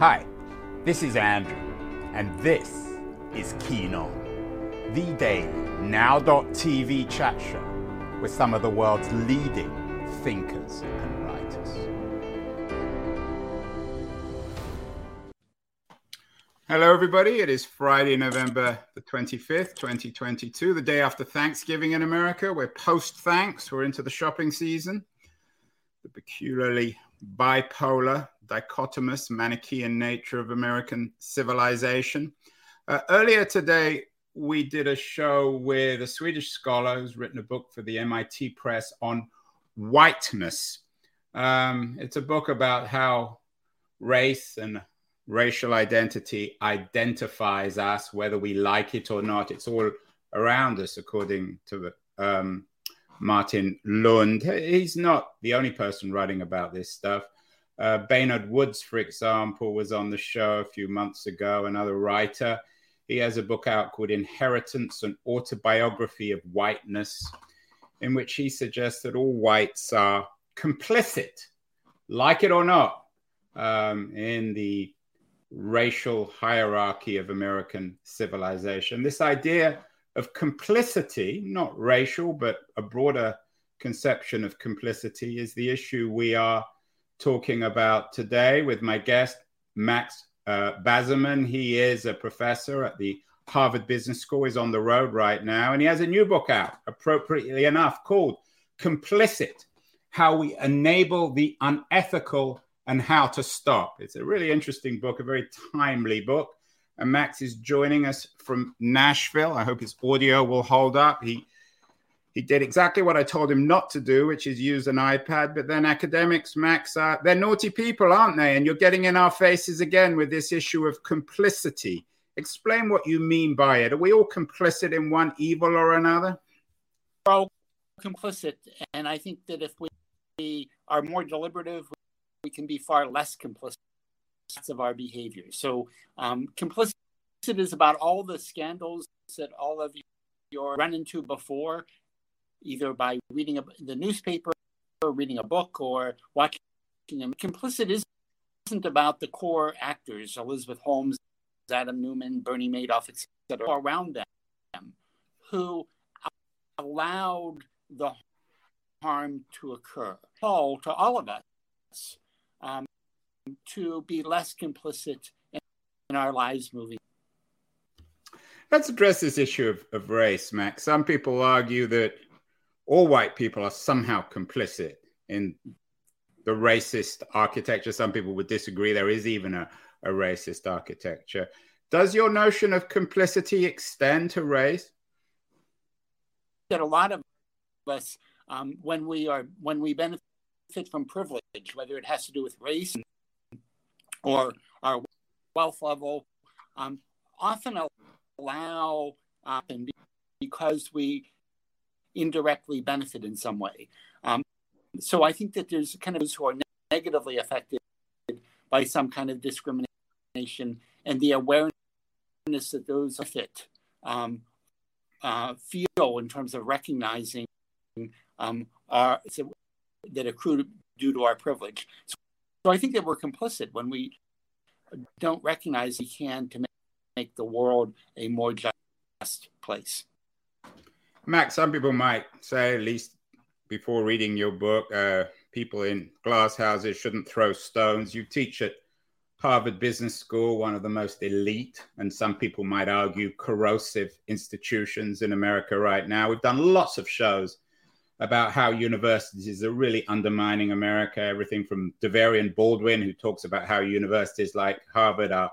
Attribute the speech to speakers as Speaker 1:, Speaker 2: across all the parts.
Speaker 1: Hi, this is Andrew, and this is Keen On, the daily now.tv chat show with some of the world's leading thinkers and writers. Hello, everybody. It is Friday, November the 25th, 2022, the day after Thanksgiving in America. We're post thanks, we're into the shopping season. The peculiarly bipolar, dichotomous, Manichaean nature of American civilization. Uh, earlier today, we did a show with a Swedish scholar who's written a book for the MIT Press on whiteness. Um, it's a book about how race and racial identity identifies us, whether we like it or not. It's all around us, according to um, Martin Lund. He's not the only person writing about this stuff. Uh, Baynard Woods, for example, was on the show a few months ago, another writer. He has a book out called Inheritance An Autobiography of Whiteness, in which he suggests that all whites are complicit, like it or not, um, in the racial hierarchy of American civilization. This idea of complicity, not racial, but a broader conception of complicity, is the issue we are talking about today with my guest, Max uh, Bazerman. He is a professor at the Harvard Business School. He's on the road right now, and he has a new book out, appropriately enough, called Complicit How We Enable the Unethical and How to Stop. It's a really interesting book, a very timely book. And Max is joining us from Nashville. I hope his audio will hold up. He he did exactly what I told him not to do, which is use an iPad. But then academics, Max, uh, they're naughty people, aren't they? And you're getting in our faces again with this issue of complicity. Explain what you mean by it. Are we all complicit in one evil or another?
Speaker 2: We're all complicit. And I think that if we are more deliberative, we can be far less complicit of our behavior. So, um, complicit is about all the scandals that all of you are run into before either by reading a, the newspaper or reading a book or watching them. Complicit isn't about the core actors, Elizabeth Holmes, Adam Neumann, Bernie Madoff, etc., around them, who allowed the harm to occur. Call to all of us um, to be less complicit in, in our lives moving.
Speaker 1: Let's address this issue of, of race, Max. Some people argue that all white people are somehow complicit in the racist architecture. Some people would disagree. There is even a, a racist architecture. Does your notion of complicity extend to race?
Speaker 2: That a lot of us, um, when we are when we benefit from privilege, whether it has to do with race or our wealth level, um, often allow uh, because we indirectly benefit in some way. Um, so I think that there's kind of those who are negatively affected by some kind of discrimination and the awareness that those fit um, uh, feel in terms of recognizing um, our, that accrue due to our privilege. So, so, I think that we're complicit when we don't recognize we can to make, make the world a more just place.
Speaker 1: Max, some people might say, at least before reading your book, uh, people in glass houses shouldn't throw stones. You teach at Harvard Business School, one of the most elite, and some people might argue corrosive institutions in America right now. We've done lots of shows about how universities are really undermining America. Everything from Davarian Baldwin, who talks about how universities like Harvard are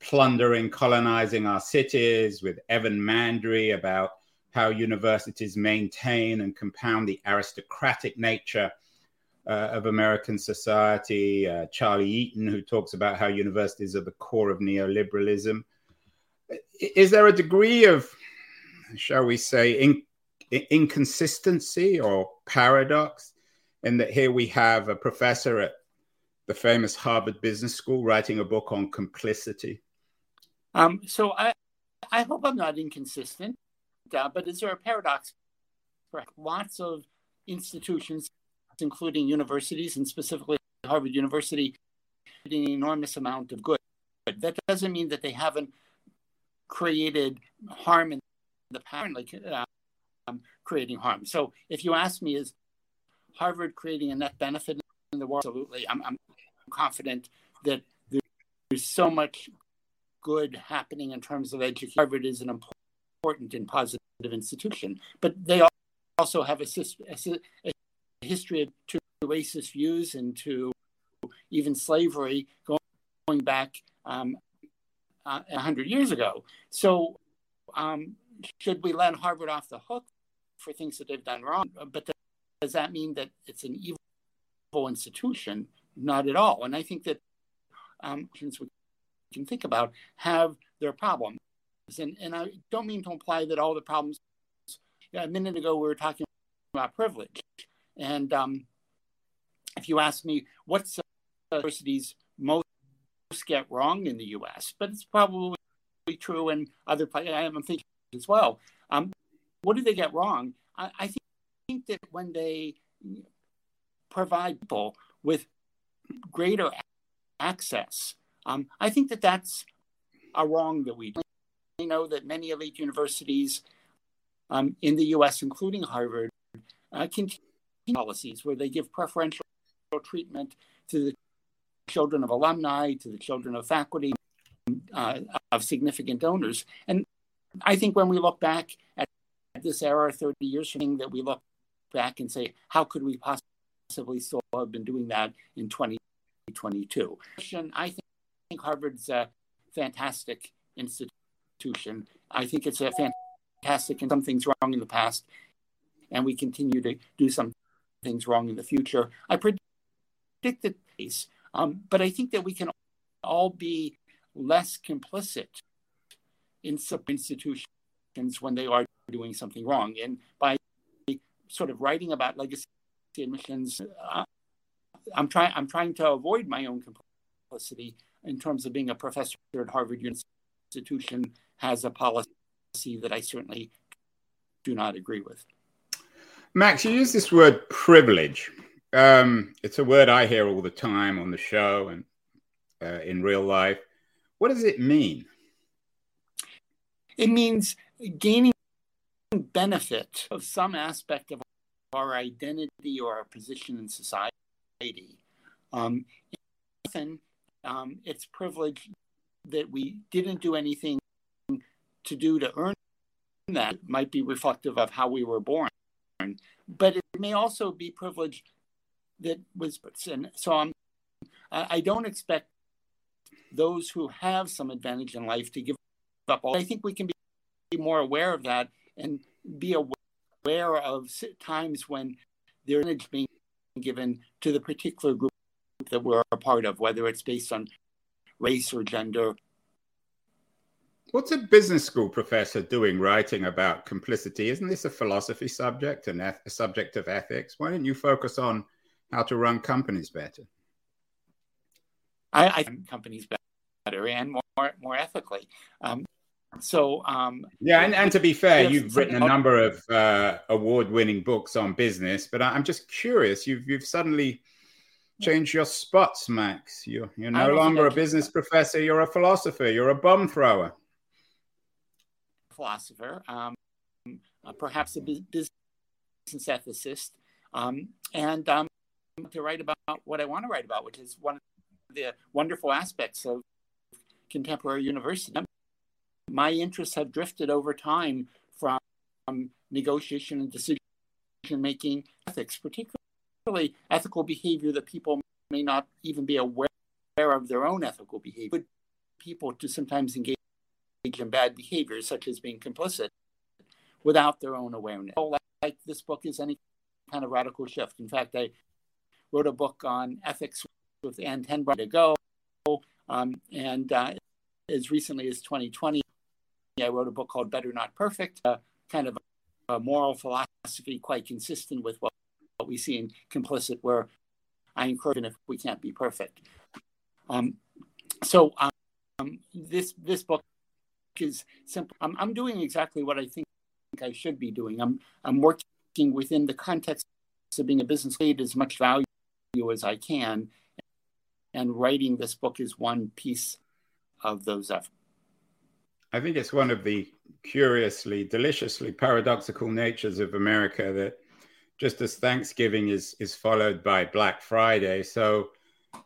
Speaker 1: plundering, colonizing our cities, with Evan Mandery about how universities maintain and compound the aristocratic nature uh, of American society. Uh, Charlie Eaton, who talks about how universities are the core of neoliberalism. Is there a degree of, shall we say, in, inconsistency or paradox in that here we have a professor at the famous Harvard Business School writing a book on complicity?
Speaker 2: Um, so I, I hope I'm not inconsistent uh, but is there a paradox? Correct. Lots of institutions, including universities and specifically Harvard University, an enormous amount of good. But that doesn't mean that they haven't created harm in the past, like um, creating harm. So if you ask me, is Harvard creating a net benefit in the world? Absolutely. I'm, I'm confident that there's so much good happening in terms of education. Harvard is an important and positive institution, but they also have a, a, history of two racist views and to even slavery going, back um, uh, 100 years ago. So, um, should we let Harvard off the hook for things that they've done wrong? But does that mean that it's an evil institution? Not at all. And I think that um, we can think about have their problems. And, and I don't mean to imply that all the problems. Yeah, a minute ago, we were talking about privilege. And um, if you ask me, what's universities most get wrong in the U.S., but it's probably true in other places. I'm thinking as well. Um, what do they get wrong? I, I think, think that when they provide people with greater access, um, I think that that's a wrong that we do. I know that many elite universities um, in the U.S., including Harvard, uh, continue policies where they give preferential treatment to the children of alumni, to the children of faculty, uh, of significant donors. And I think when we look back at this era 30 years from now, that we look back and say, how could we possibly still have been doing that in 2022? I think Harvard's a fantastic institution. I think it's a fantastic and some things wrong in the past, and we continue to do some things wrong in the future. I predict that case, um, but I think that we can all be less complicit in some institutions when they are doing something wrong. And by sort of writing about legacy admissions, uh, I'm trying I'm trying to avoid my own complicity in terms of being a professor at Harvard institution has a policy that I certainly do not agree with.
Speaker 1: Max, you use this word privilege. Um, it's a word I hear all the time on the show and uh, in real life. What does it mean?
Speaker 2: It means gaining benefit of some aspect of our identity or our position in society. Um, often, um, it's privilege that we didn't do anything to do to earn that might be reflective of how we were born but it may also be privilege that was and so I'm, i don't expect those who have some advantage in life to give up all i think we can be more aware of that and be aware of times when their image being given to the particular group that we're a part of, whether it's based on race or gender.
Speaker 1: What's a business school professor doing writing about complicity? Isn't this a philosophy subject and a subject of ethics? Why don't you focus on how to run companies better?
Speaker 2: I, I think companies better and more more ethically. Um, so um,
Speaker 1: yeah, and, and to be fair, you've written a number of uh, award-winning books on business, but I'm just curious. You've you've suddenly changed your spots, Max. You're you're no longer a business professor. You're a philosopher. You're a bomb thrower.
Speaker 2: Philosopher, um, uh, perhaps a business ethicist, um, and um, to write about what I want to write about, which is one of the wonderful aspects of contemporary university my interests have drifted over time from negotiation and decision making ethics, particularly ethical behavior that people may not even be aware of their own ethical behavior. People to sometimes engage in bad behavior, such as being complicit, without their own awareness. So Like this book is any kind of radical shift. In fact, I wrote a book on ethics with Ann Tenbrunsel ago, um, and uh, as recently as 2020, I wrote a book called Better Not Perfect, uh, kind of a, a, moral philosophy quite consistent with what, what we see in Complicit, where I encourage if we can't be perfect. Um, so um, this this book is simple. I'm, I'm doing exactly what I think I should be doing. I'm I'm working within the context of being a business lead as much value as I can, and writing this book is one piece of those efforts.
Speaker 1: I think it's one of the curiously, deliciously paradoxical natures of America that just as Thanksgiving is is followed by Black Friday, so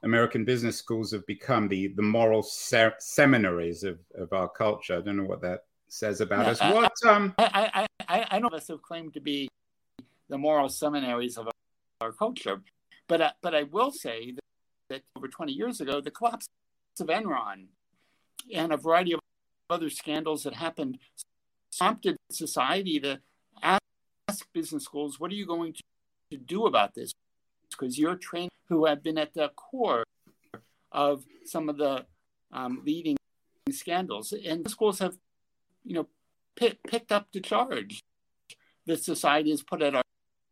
Speaker 1: American business schools have become the the moral se- seminaries of, of our culture. I don't know what that says about yeah, us. I, what um
Speaker 2: I, I, I, I don't us have claimed to be the moral seminaries of our, culture, but uh, but I will say that, that over 20 years ago, the collapse of Enron and a variety of other scandals that happened prompted society to ask business schools, what are you going to, to do about this? Because you're trained who have been at the core of some of the um, leading scandals. And the schools have, you know, p- picked up the charge that society has put at our,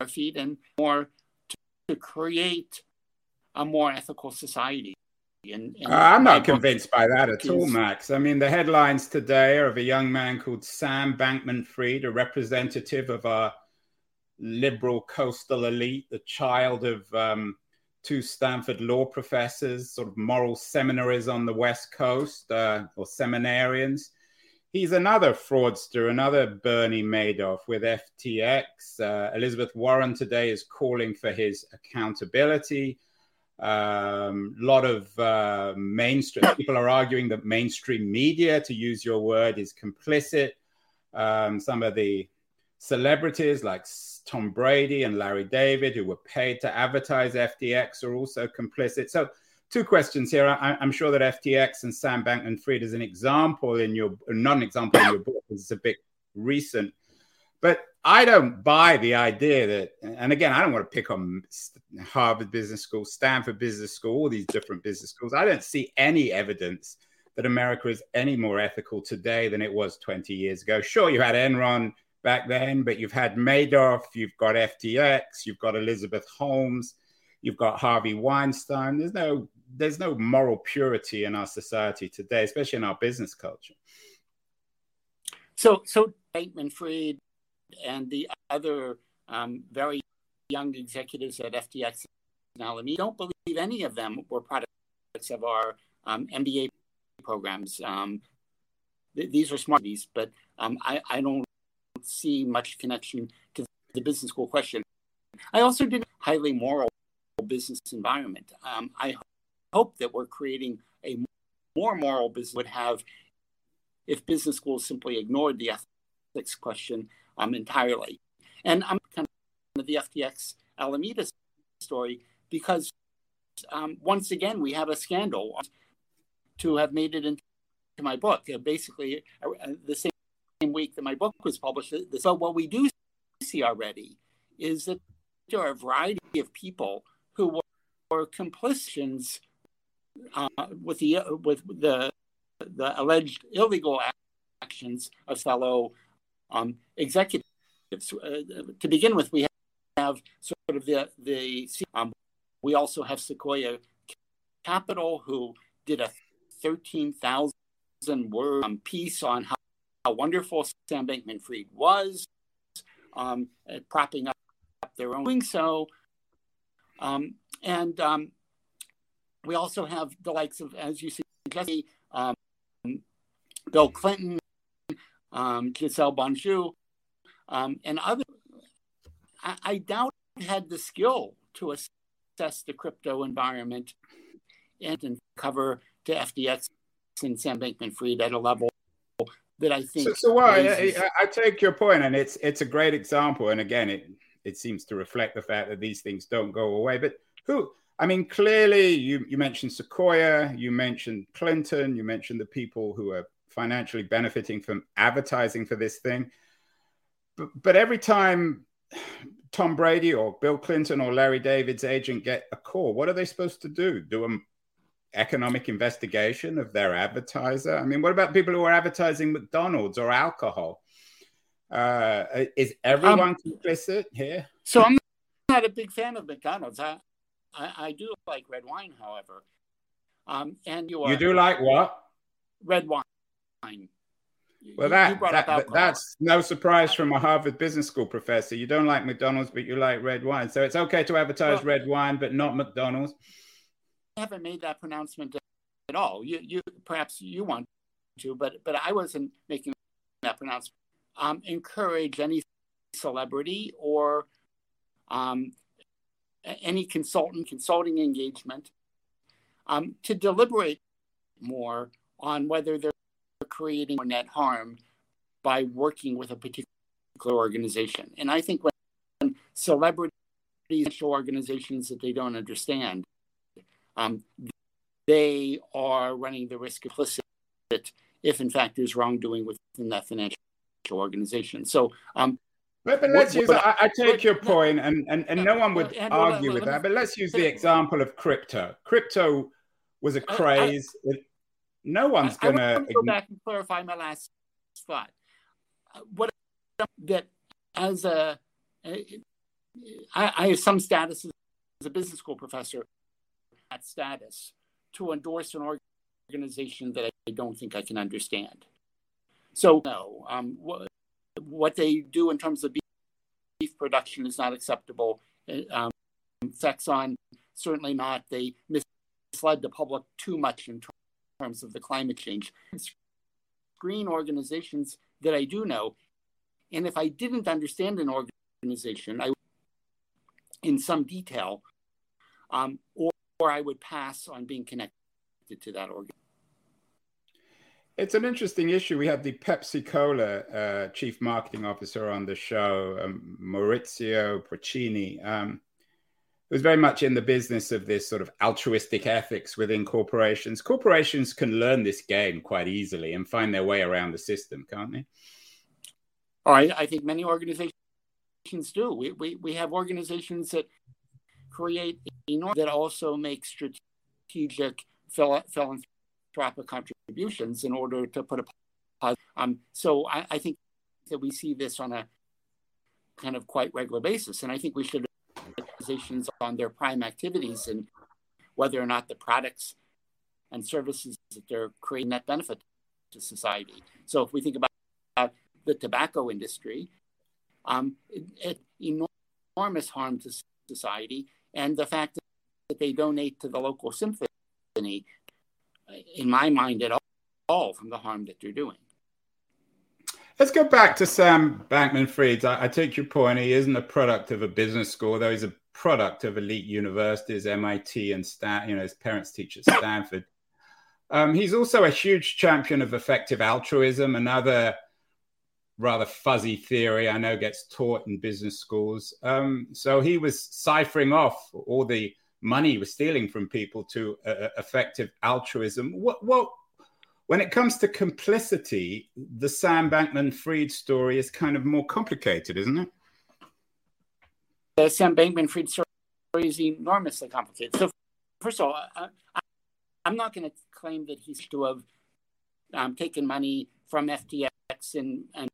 Speaker 2: our feet and more to, to create a more ethical society.
Speaker 1: And, and uh, I'm not convinced by that at all, Max. I mean, the headlines today are of a young man called Sam Bankman Fried, a representative of our liberal coastal elite, the child of um, two Stanford law professors, sort of moral seminaries on the West Coast, uh, or seminarians. He's another fraudster, another Bernie Madoff with FTX. Uh, Elizabeth Warren today is calling for his accountability. A um, lot of uh, mainstream people are arguing that mainstream media, to use your word, is complicit. Um, some of the celebrities like Tom Brady and Larry David, who were paid to advertise FTX, are also complicit. So, two questions here. I, am sure that FTX and Sam Bankman Fried is an example in your, not an example in your book, because it's a bit recent. But I don't buy the idea that, and again, I don't want to pick on Harvard Business School, Stanford Business School, all these different business schools. I don't see any evidence that America is any more ethical today than it was 20 years ago. Sure, you had Enron back then, but you've had Madoff, you've got FTX, you've got Elizabeth Holmes, you've got Harvey Weinstein. There's no there's no moral purity in our society today, especially in our business culture.
Speaker 2: So, so Bankman Fried and the other um, very young executives at FTX and Alameda don't believe any of them were products of our um, MBA programs. Um, th- these are smarties, but um, I, I, don't see much connection to the business school question. I also did a highly moral business environment. Um, I hope that we're creating a more moral business would have if business schools simply ignored the ethics question um, entirely. And I'm kind of the FTX Alameda story because um, once again we have a scandal to have made it into my book. Uh, basically, uh the same week that my book was published. So what we do see already is that there are a variety of people who were, complicits uh, with the with the the alleged illegal actions of fellow um, executives. Uh, to begin with, we have sort of the the um, we also have Sequoia Capital, who did a thirteen thousand word um, piece on how, wonderful Sam Bankman-Fried was, um, propping up their own doing so, um, and um, we also have the likes of, as you see, um, Bill Clinton um, Gisele Bündchen, um, and others. I, I doubt had the skill to assess the crypto environment and, and cover to FTX and Sam Bankman-Fried at a level that I think.
Speaker 1: So, so well, I, I, take your point, and it's it's a great example. And again, it it seems to reflect the fact that these things don't go away. But who? I mean, clearly, you you mentioned Sequoia, you mentioned Clinton, you mentioned the people who are financially benefiting from advertising for this thing. But, but every time Tom Brady or Bill Clinton or Larry David's agent get a call, what are they supposed to do? Do an economic investigation of their advertiser? I mean, what about people who are advertising McDonald's or alcohol? Uh, is everyone um, complicit here?
Speaker 2: So I'm not a big fan of McDonald's. I, I, I do like red wine, however. Um, and you are.
Speaker 1: You do like what?
Speaker 2: Red wine.
Speaker 1: Well, that, that that's no surprise from a Harvard Business School professor. You don't like McDonald's, but you like red wine. So it's okay to advertise well, red wine, but not McDonald's.
Speaker 2: Haven't made that pronouncement at all. You, you perhaps you want to, but but I wasn't making that pronouncement. Um, encourage any celebrity or um, any consultant consulting engagement um, to deliberate more on whether they're creating more net harm by working with a particular organization. And I think when celebrities show organizations that they don't understand, um, they are running the risk of implicit if in fact there's wrongdoing within that financial organization. So um,
Speaker 1: but, but let's what, use. But, I, I, take your point, and, and, and no one would and, argue with that. But let's use the example of crypto. Crypto was a craze. I, I, no one's going to
Speaker 2: go back and clarify my last thought. Uh, what that as a, I, I have some status as a business school professor. That status to endorse an organization that I don't think I can understand. So no, um, what, what they do in terms of beef, production is not acceptable. Um, on certainly not. They misled the public too much in terms of the climate change. Green organizations that I do know, and if I didn't understand an organization, I in some detail, um, or, or I would pass on being connected to that organization.
Speaker 1: It's an interesting issue. We had the Pepsi Cola uh, chief marketing officer on the show, um, Maurizio Porcini, um, who's very much in the business of this sort of altruistic ethics within corporations. Corporations can learn this game quite easily and find their way around the system, can't they?
Speaker 2: All right. I think many organizations do. We, we, we have organizations that create that also make strategic philanthropic contributions in order to put a. Um, so I, I, think that we see this on a kind of quite regular basis, and I think we should organizations on their prime activities and whether or not the products and services that they're creating that benefit to society. So if we think about the tobacco industry, um, it, it, enormous harm to society, and the fact that they donate to the local symphony in my mind, at all from the harm that they're doing.
Speaker 1: Let's go back to Sam Bankman Fried. I, I, take your point. He isn't a product of a business school, though he's a product of elite universities, MIT and Stan, you know, his parents teach at Stanford. Um, he's also a huge champion of effective altruism, another rather fuzzy theory I know gets taught in business schools. Um, so he was ciphering off all the money he was stealing from people to uh, uh, effective altruism. What, what, when it comes to complicity, the Sam Bankman Fried story is kind of more complicated, isn't it?
Speaker 2: The Sam Bankman Fried story is enormously complicated. So, first of all, I, am not going to claim that he's to have um, taken money from FTX and, and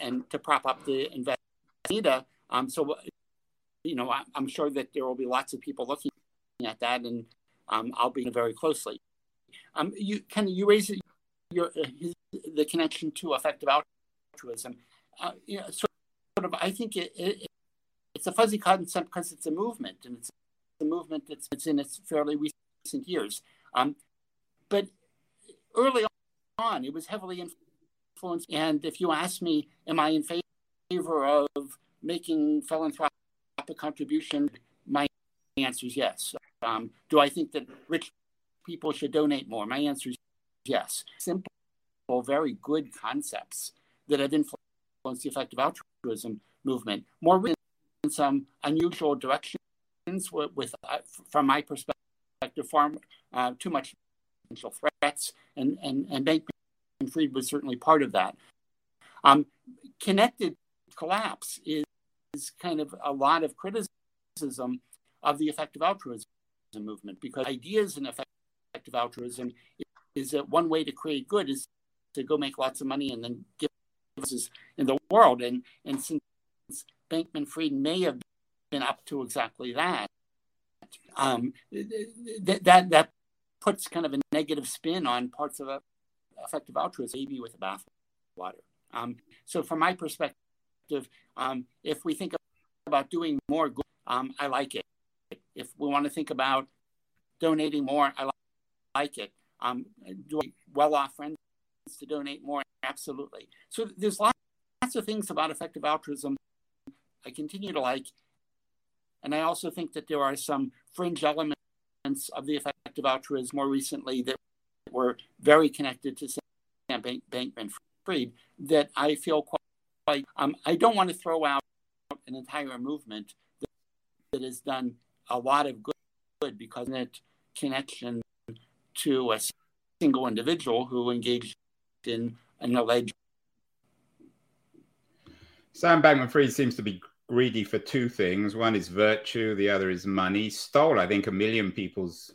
Speaker 2: and to prop up the investment. Um, so, you know, I, am sure that there will be lots of people looking at that, and um, I'll be very closely. Um, you can you raise your uh, his, the connection to effective altruism? Uh, you know, sort of. I think it, it, it's a fuzzy concept because it's a movement, and it's a movement that's in its fairly recent years. Um, but early on, it was heavily influenced. And if you ask me, am I in favor of making philanthropic contribution? My answer is yes. Um, do I think that rich people should donate more? My answer is yes. Simple, very good concepts that have influenced the effective altruism movement. More in some unusual directions with, with uh, from my perspective, far uh, too much potential threats, and and and Bankman Fried was certainly part of that. Um, connected collapse is, is kind of a lot of criticism of the effective altruism movement because ideas in effective altruism is that one way to create good is to go make lots of money and then give in the world. And, and since Bankman Fried may have been up to exactly that, um, that, that, that puts kind of a negative spin on parts of effective altruism, maybe with a bathwater. Um, so, from my perspective, um, if we think about doing more good, um, I like it if we want to think about donating more. I like it. Um, do well-off friends to donate more? Absolutely. So there's lots, lots of things about effective altruism I continue to like, and I also think that there are some fringe elements of the effective altruism more recently that were very connected to Sam Bankman Fried that I feel quite. Um, I don't want to throw out an entire movement that, that has done a lot of good, good because that connection to a single individual who engaged in an alleged.
Speaker 1: Sam Bankman Fried seems to be greedy for two things. One is virtue, the other is money. Stole, I think, a million people's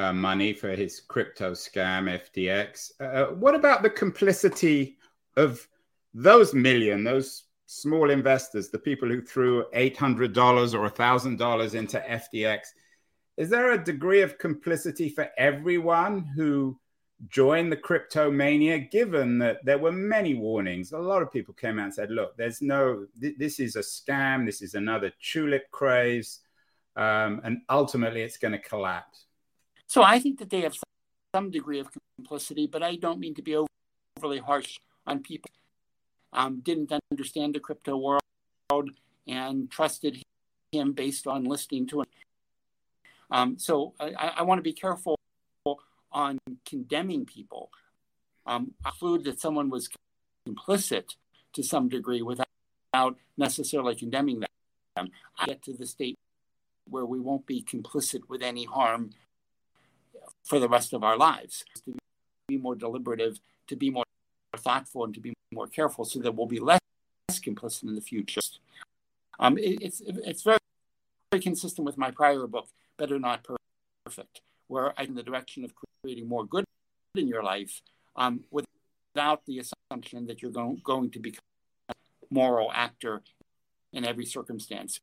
Speaker 1: uh, money for his crypto scam, FTX. Uh, what about the complicity of those million, those small investors, the people who threw $800 or $1,000 into FTX? Is there a degree of complicity for everyone who joined the crypto mania, given that there were many warnings. A lot of people came out and said, look, there's no, th- this is a scam. This is another tulip craze. Um, and ultimately, it's going to collapse.
Speaker 2: So I think that they have some degree of complicity, but I don't mean to be overly harsh on people. Um, didn't understand the crypto world and trusted him based on listening to him. Um, so I, I want to be careful on condemning people. Um, conclude that someone was complicit to some degree without necessarily condemning them. I get to the state where we won't be complicit with any harm for the rest of our lives. To be more deliberative, to be more thoughtful, and to be more careful, so that we'll be less complicit in the future. Um, it, it's it's very, very consistent with my prior book, Better Not Perfect, where I'm in the direction of creating more good in your life um, without the assumption that you're going, going to become a moral actor in every circumstance.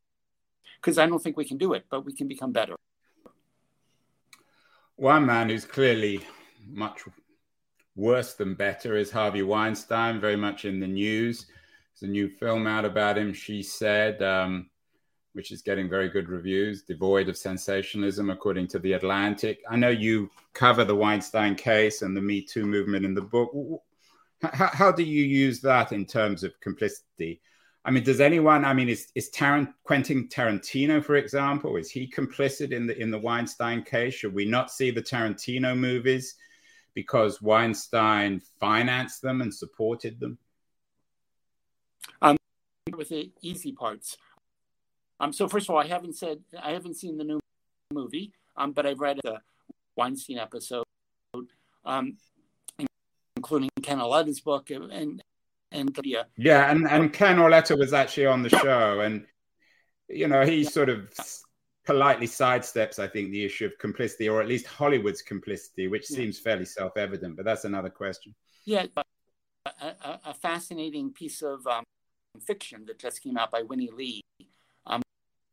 Speaker 2: Because I don't think we can do it, but we can become better.
Speaker 1: One man who's clearly much worse than better is Harvey Weinstein, very much in the news. There's a new film out about him, she said. Um, which is getting very good reviews, devoid of sensationalism, according to The Atlantic. I know you cover the Weinstein case and the Me Too movement in the book. How, how do you use that in terms of complicity? I mean, does anyone? I mean, is is Tarant, Quentin Tarantino, for example, is he complicit in the in the Weinstein case? Should we not see the Tarantino movies because Weinstein financed them and supported them?
Speaker 2: Um, with the easy parts, um, so first of all, I haven't said I haven't seen the new movie, um, but I've read the Weinstein episode, um, including Ken Auletta's book and and
Speaker 1: yeah, yeah, and and Ken Auletta was actually on the show, and you know he sort of politely sidesteps, I think, the issue of complicity, or at least Hollywood's complicity, which yeah. seems fairly self-evident, but that's another question.
Speaker 2: Yeah, a, a, a fascinating piece of um, fiction that just came out by Winnie Li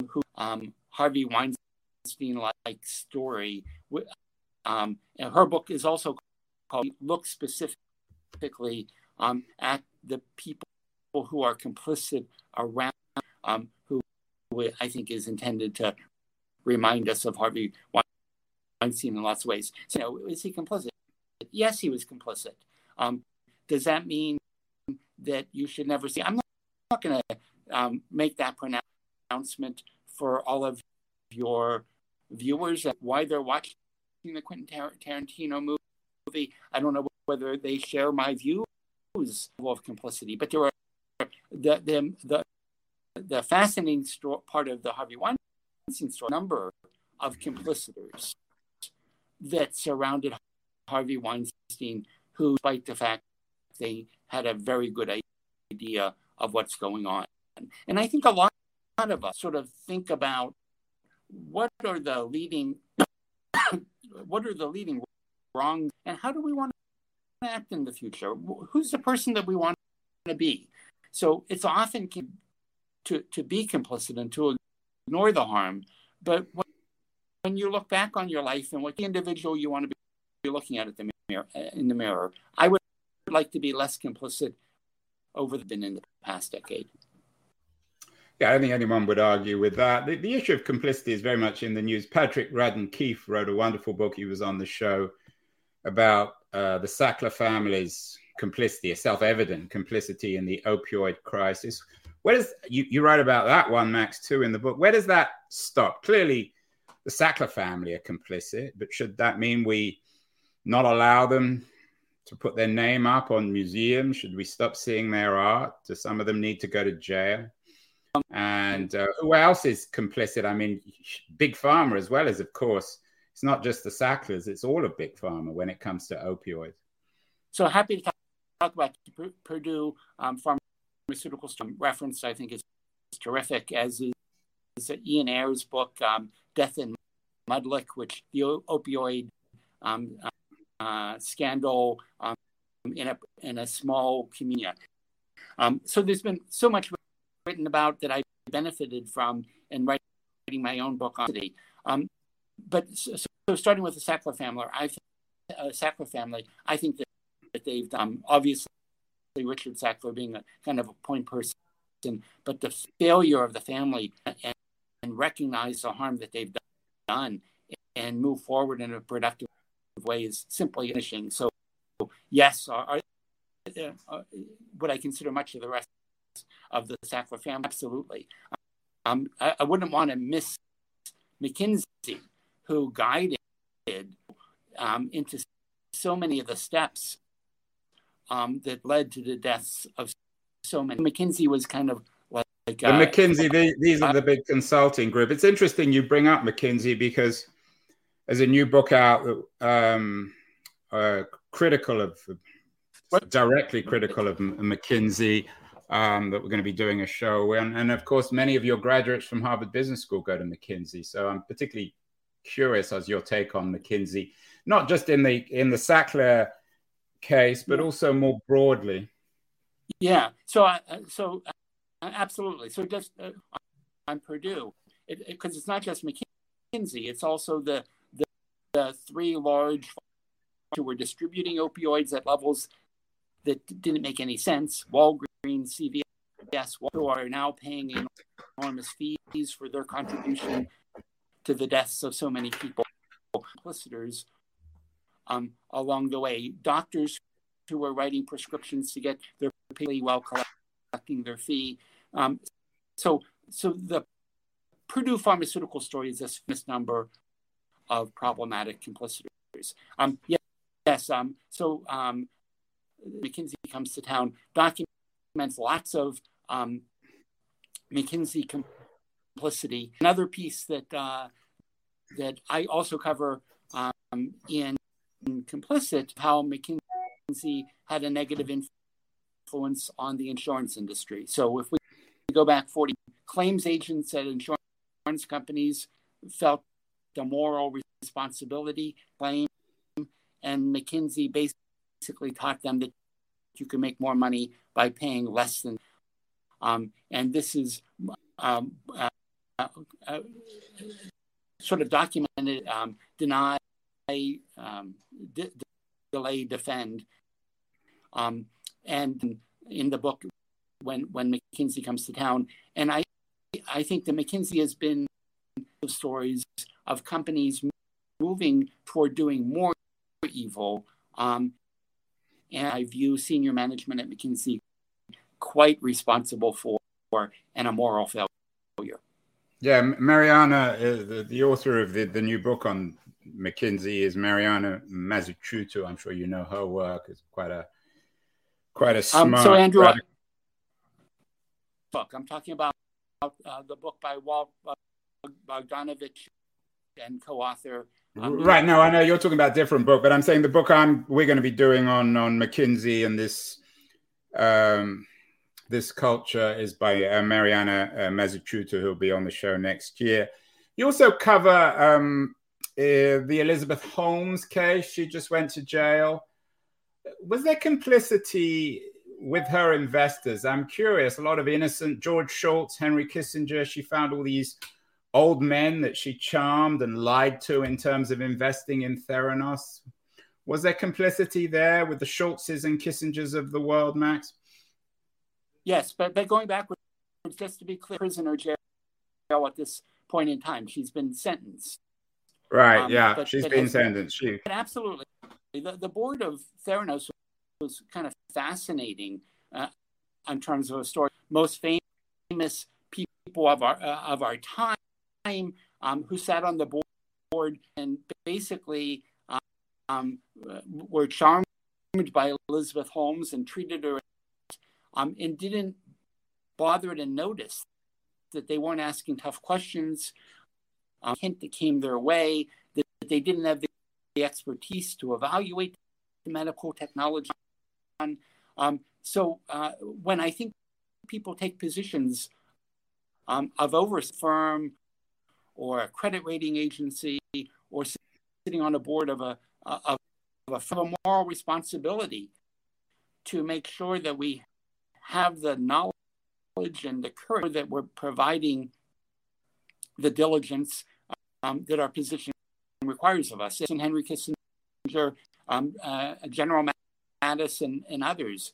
Speaker 2: who um, Harvey Weinstein like story. Um, and her book is also called Look Specifically um, at the People Who Are Complicit Around, um, who, I think is intended to remind us of Harvey Weinstein in lots of ways. So, is he complicit? Yes, he was complicit. Um, does that mean that you should never see? I'm not, not going to um, make that pronouncement for all of your viewers why they're watching the Quentin Tarantino movie. I don't know whether they share my views of complicity, but there are the the the, the fascinating part of the Harvey Weinstein story. Number of complicitors that surrounded Harvey Weinstein, who, despite the fact they had a very good idea of what's going on, and I think a lot of us sort of think about what are the leading what are the leading wrongs and how do we want act in the future who's the person that we want to be so it's often to, to be complicit and to ignore the harm but when you look back on your life and what individual you want to be looking at, at the mirror, uh, in the mirror i would like to be less complicit over the been in the past decade
Speaker 1: Yeah, I don't think anyone would argue with that. The, the issue of complicity is very much in the news. Patrick Radden Keefe wrote a wonderful book. He was on the show about uh, the Sackler family's complicity, a self-evident complicity in the opioid crisis. Where does you, you write about that one, Max, too, in the book? Where does that stop? Clearly, the Sackler family are complicit, but should that mean we not allow them to put their name up on museums? Should we stop seeing their art? Do some of them need to go to jail? And uh, who else is complicit? I mean, Big Pharma as well as, of course, it's not just the Sacklers; it's all of Big Pharma when it comes to opioids.
Speaker 2: So happy to talk, about Purdue um, pharmaceuticals reference. I think is terrific, as is, Ian Ayres' book, um, "Death in Mudlick," which the opioid um, uh, scandal um, in a in a small community. Um, so there's been so much written about that I benefited from in writing my own book on city. Um, but so, so, starting with the Sackler family, I uh, Sackler family, I think that, that they've done obviously Richard Sackler being a kind of a point person, but the failure of the family and, and recognize the harm that they've done and move forward in a productive way is simply finishing. So, yes, are, uh, what I consider much of the rest of the Sackler family, absolutely. Um, I, I, wouldn't want to miss McKinsey, who guided um, into so many of the steps um, that led to the deaths of so many. McKinsey was kind of like
Speaker 1: the uh, McKinsey. They, these are the big consulting group. It's interesting you bring up McKinsey because there's a new book out um, uh, critical of directly critical of McKinsey um, that we're going to be doing a show. And, and of course, many of your graduates from Harvard Business School go to McKinsey. So I'm particularly curious as your take on McKinsey, not just in the in the Sackler case, but also more broadly.
Speaker 2: Yeah. So uh, so uh, absolutely. So just uh, on Purdue, because it, it, it's not just McKinsey; it's also the the, the three large who were distributing opioids at levels that didn't make any sense. Walgreens, CVS, who are now paying enormous fees for their contribution to the deaths of so many people, solicitors um, along the way, doctors who were writing prescriptions to get their pay while collecting their fee. Um, so, so the Purdue pharmaceutical story is this misnumber of problematic complicitors. Um, yes, yes. Um, so um, McKinsey comes to town, documents lots of um, McKinsey complicity. Another piece that uh, that I also cover um, in, in complicit how McKinsey had a negative influence on the insurance industry. So if we go back 40 claims agents at insurance companies felt the moral responsibility claim and McKinsey basically basically taught them that you can make more money by paying less than. Um, and this is um, uh, uh, sort of documented, um, deny, um, de- delay, defend. Um, and in the book, when when McKinsey comes to town, and I I think that McKinsey has been stories of companies moving toward doing more evil um, and I view senior management at McKinsey quite responsible for an immoral failure.
Speaker 1: Yeah, Mariana, uh, the, the, author of the, the new book on McKinsey is Mariana Mazzucato. I'm sure you know her work. It's quite a quite a smart. Um,
Speaker 2: so Andrew, book. I'm talking about uh, the book by Walt Bogdanich and co-author
Speaker 1: right. No, I know you're talking about different book, but I'm saying the book I'm we're going to be doing on on McKinsey and this um, this culture is by uh, Mariana uh, who'll be on the show next year. You also cover um, uh, the Elizabeth Holmes case. She just went to jail. Was there complicity with her investors? I'm curious. A lot of innocent George Shultz, Henry Kissinger. She found all these old men that she charmed and lied to in terms of investing in Theranos? Was there complicity there with the Shultzes and Kissingers of the world, Max?
Speaker 2: Yes, but, but going back just to be clear, prisoner jail at this point in time. She's been sentenced.
Speaker 1: Right. Um, yeah. But, she's but been sentenced. She...
Speaker 2: Absolutely. The, the board of Theranos was kind of fascinating uh, in terms of a story. Most famous people of our uh, of our time um, who sat on the board and basically um, were charmed by Elizabeth Holmes and treated her um, and didn't bother to notice that they weren't asking tough questions. Um, hint that came their way that they didn't have the, the expertise to evaluate the medical technology. Um, so uh, when I think people take positions um, of over firm or a credit rating agency or sitting on a board of a, of, of a moral responsibility to make sure that we have the knowledge and the courage that we're providing the diligence um, that our position requires of us. And Henry Kissinger, um, uh, General Mattis, and, and others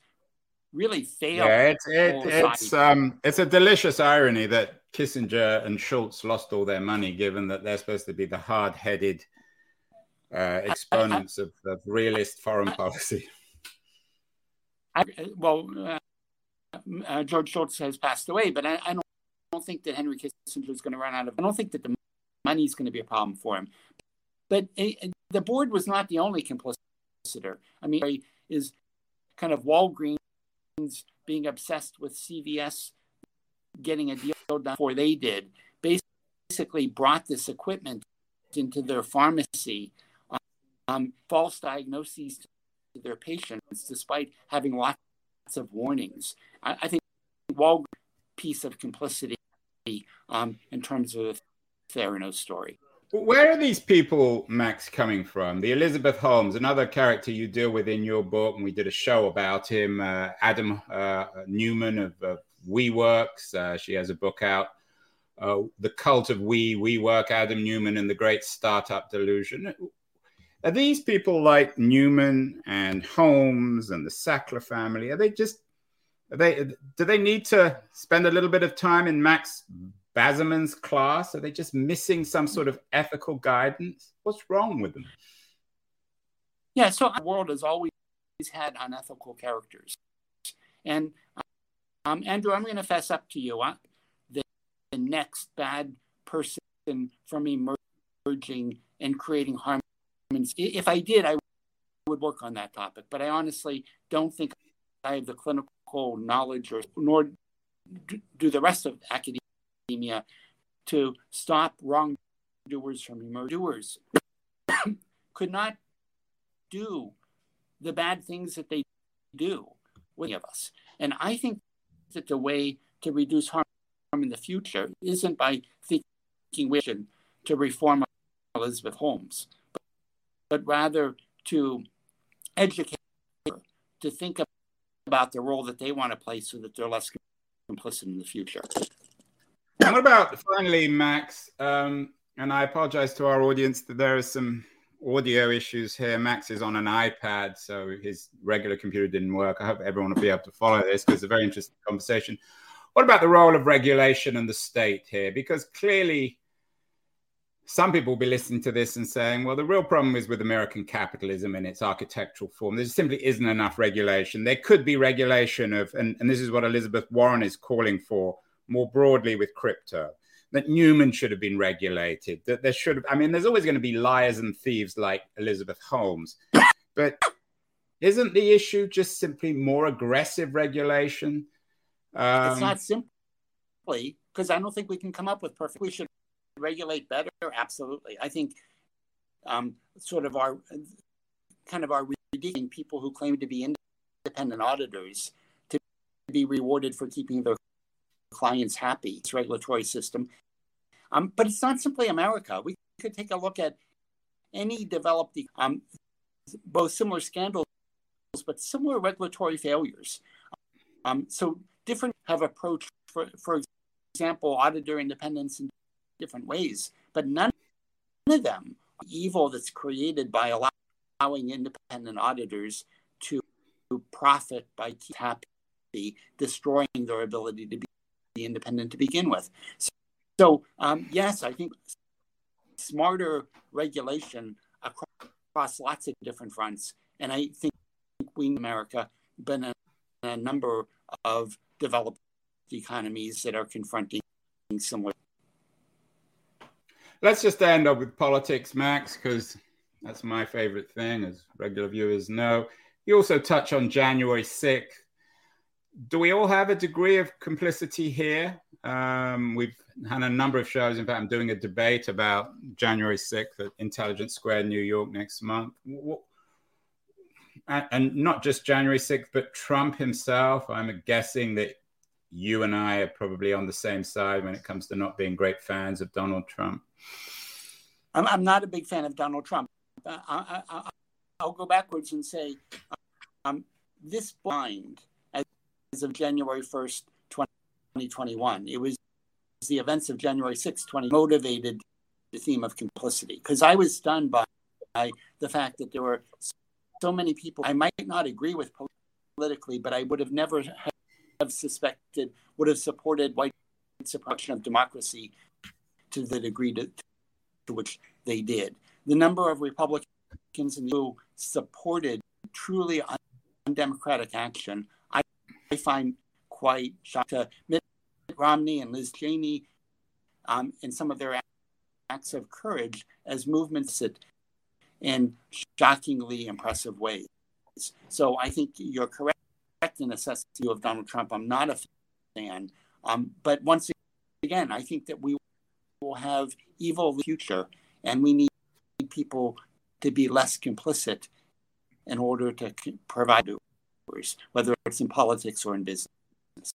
Speaker 2: really failed.
Speaker 1: Yeah, it's it, it's um it's a delicious irony that Kissinger and Shultz lost all their money, given that they're supposed to be the hard-headed uh, exponents I, I, of, of, realist foreign I, policy.
Speaker 2: well, uh, uh, George Shultz has passed away, but I, don't, don't think that Henry Kissinger is going to run out of. I don't think that the money is going to be a problem for him. But uh, the board was not the only complicit. I mean, is kind of Walgreens being obsessed with CVS getting a deal done before they did, basically brought this equipment into their pharmacy, um, false diagnoses to their patients, despite having lots of warnings. I, I think Walgreens piece of complicity um, in terms of the Theranos story.
Speaker 1: Where are these people, Max, coming from? The Elizabeth Holmes, another character you deal with in your book, and we did a show about him. Uh, Adam uh, Neumann of uh, WeWorks. Uh, she has a book out, uh, "The Cult of We." WeWork, Adam Neumann, and the Great Startup Delusion. Are these people like Neumann and Holmes and the Sackler family? Are they just? Are they? Do they need to spend a little bit of time in Max Bazerman's class? Are they just missing some sort of ethical guidance? What's wrong with them?
Speaker 2: Yeah, so the world has always had unethical characters. And um, Andrew, I'm going to fess up to you. Huh? The, the next bad person from emerging and creating harm. If I did, I would work on that topic. But I honestly don't think I have the clinical knowledge or nor do the rest of academia academia to stop wrongdoers from emerging. Doers could not do the bad things that they do with of us. And I think that the way to reduce harm in the future isn't by thinking we should to reform Elizabeth Holmes, but, rather to educate to think about the role that they want to play so that they're less complicit in the future.
Speaker 1: And what about finally, Max? Um, and I apologize to our audience that there are some audio issues here. Max is on an iPad, so his regular computer didn't work. I hope everyone will be able to follow this because it's a very interesting conversation. What about the role of regulation and the state here? Because clearly, some people will be listening to this and saying, well, the real problem is with American capitalism in its architectural form. There simply isn't enough regulation. There could be regulation of, and, and this is what Elizabeth Warren is calling for more broadly with crypto that Neumann should have been regulated, that there should have, I mean, there's always going to be liars and thieves like Elizabeth Holmes. But isn't the issue just simply more aggressive regulation?
Speaker 2: Um, it's not simply because I don't think we can come up with perfect. We should regulate better. Absolutely. I think um, sort of our kind of our ridiculing people who claim to be independent auditors to be rewarded for keeping their clients happy. It's regulatory system. Um, but it's not simply America. We could take a look at any developed, um, both similar scandals, but similar regulatory failures. Um, so different have approached, for, for example, auditor independence in different ways, but none of them evil that's created by allowing independent auditors to profit by happy, destroying their ability to be independent to begin with. So, so um, yes, I think smarter regulation across, across, lots of different fronts, and I think we in America been a, a number of developed economies that are confronting similar.
Speaker 1: Let's just end up with politics, Max, because that's my favorite thing, as regular viewers know. You also touch on January 6th. Do we all have a degree of complicity here? Um, we've had a number of shows. In fact, I'm doing a debate about January 6th at Intelligence Square, New York, next month. And not just January 6th, but Trump himself. I'm guessing that you and I are probably on the same side when it comes to not being great fans of Donald Trump.
Speaker 2: I'm, I'm not a big fan of Donald Trump. I, will go backwards and say um, this blind as, as of January 1st, 2021. It was the events of January 6th, 20 motivated the theme of complicity because I was stunned by, by the fact that there were so many people I might not agree with politically, but I would have never have suspected would have supported white suppression of democracy to the degree to, to which they did. The number of Republicans who supported truly undemocratic action, I, I find quite shocking. Mitt Romney and Liz Cheney, um, in some of their acts of courage as movements that in shockingly impressive ways. So I think you're correct in assessing of Donald Trump. I'm not a fan. Um, but once again, I think that we will have evil future, and we need people to be less complicit in order to provide whether it's in politics or in business.